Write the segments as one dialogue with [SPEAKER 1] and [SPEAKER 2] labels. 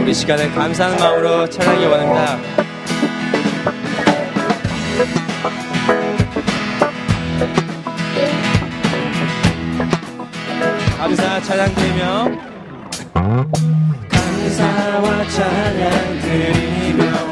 [SPEAKER 1] 우리 시간을 감사하는 마음으로 찬양하기 원합니다. 감사 찬양 드리며 감사와 찬양 드리며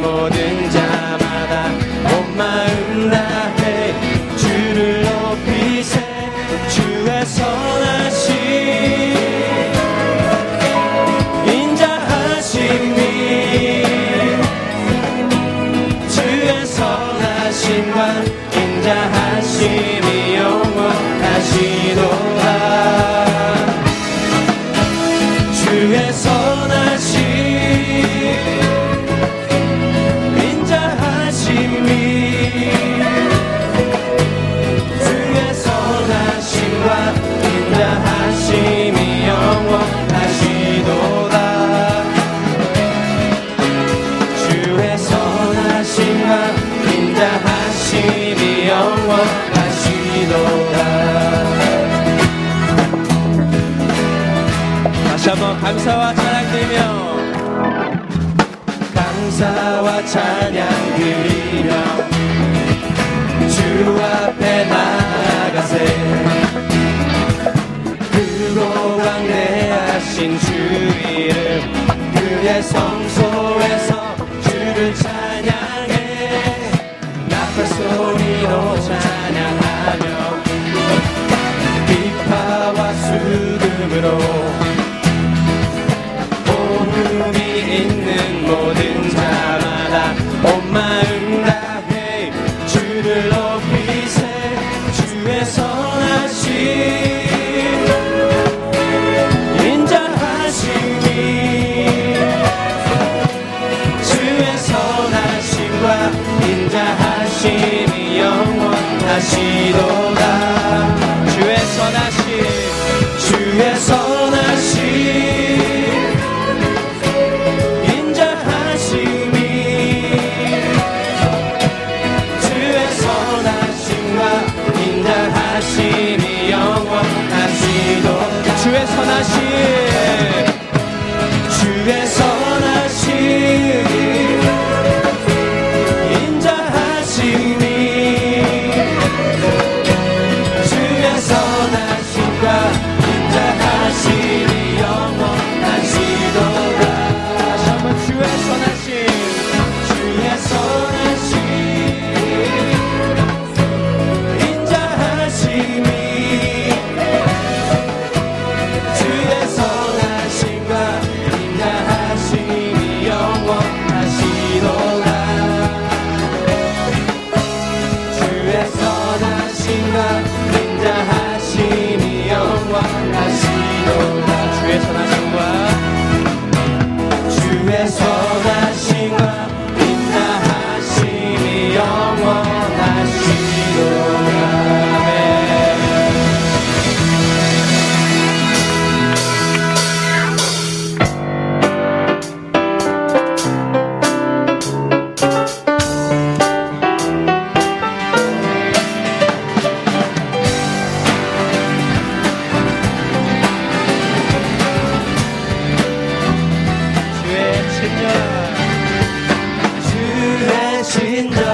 [SPEAKER 1] 모든 자마다 온 마음 다해 주를 높이세 주의 선하심. 인자하심이 주의 선하심과 인자하심이 영원하시도다. 주의 선하심 감사와 찬양 드리며 감사와 찬양 드리며 주 앞에 나가세. 크고 광대하신 주 이름 그의 성소에서 주를 찬양해. 나팔 소리로 찬양 인자하심이 영원하시도다 in the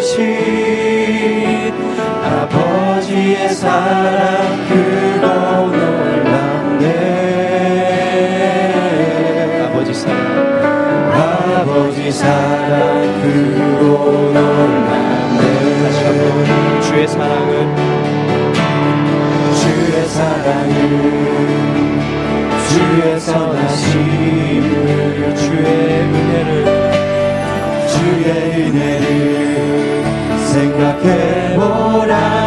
[SPEAKER 1] 더 높으신 아버지의 사랑 크고 놀랍네. 아버지 사랑. 아버지 사랑 크고 놀랍네. 다시 한번 주의 사랑은 주의 사랑은 주의 선하심을 주의 은혜를 주의 은혜를 해보라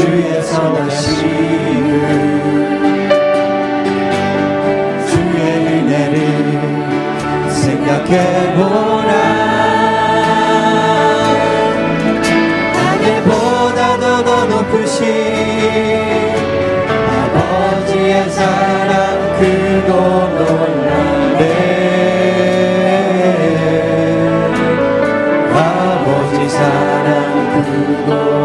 [SPEAKER 1] 주의 선하심을 주의 은혜를 생각해보라 하늘보다도 더 높으신 아버지의 사랑 크고 놀라네 아버지 사랑 크고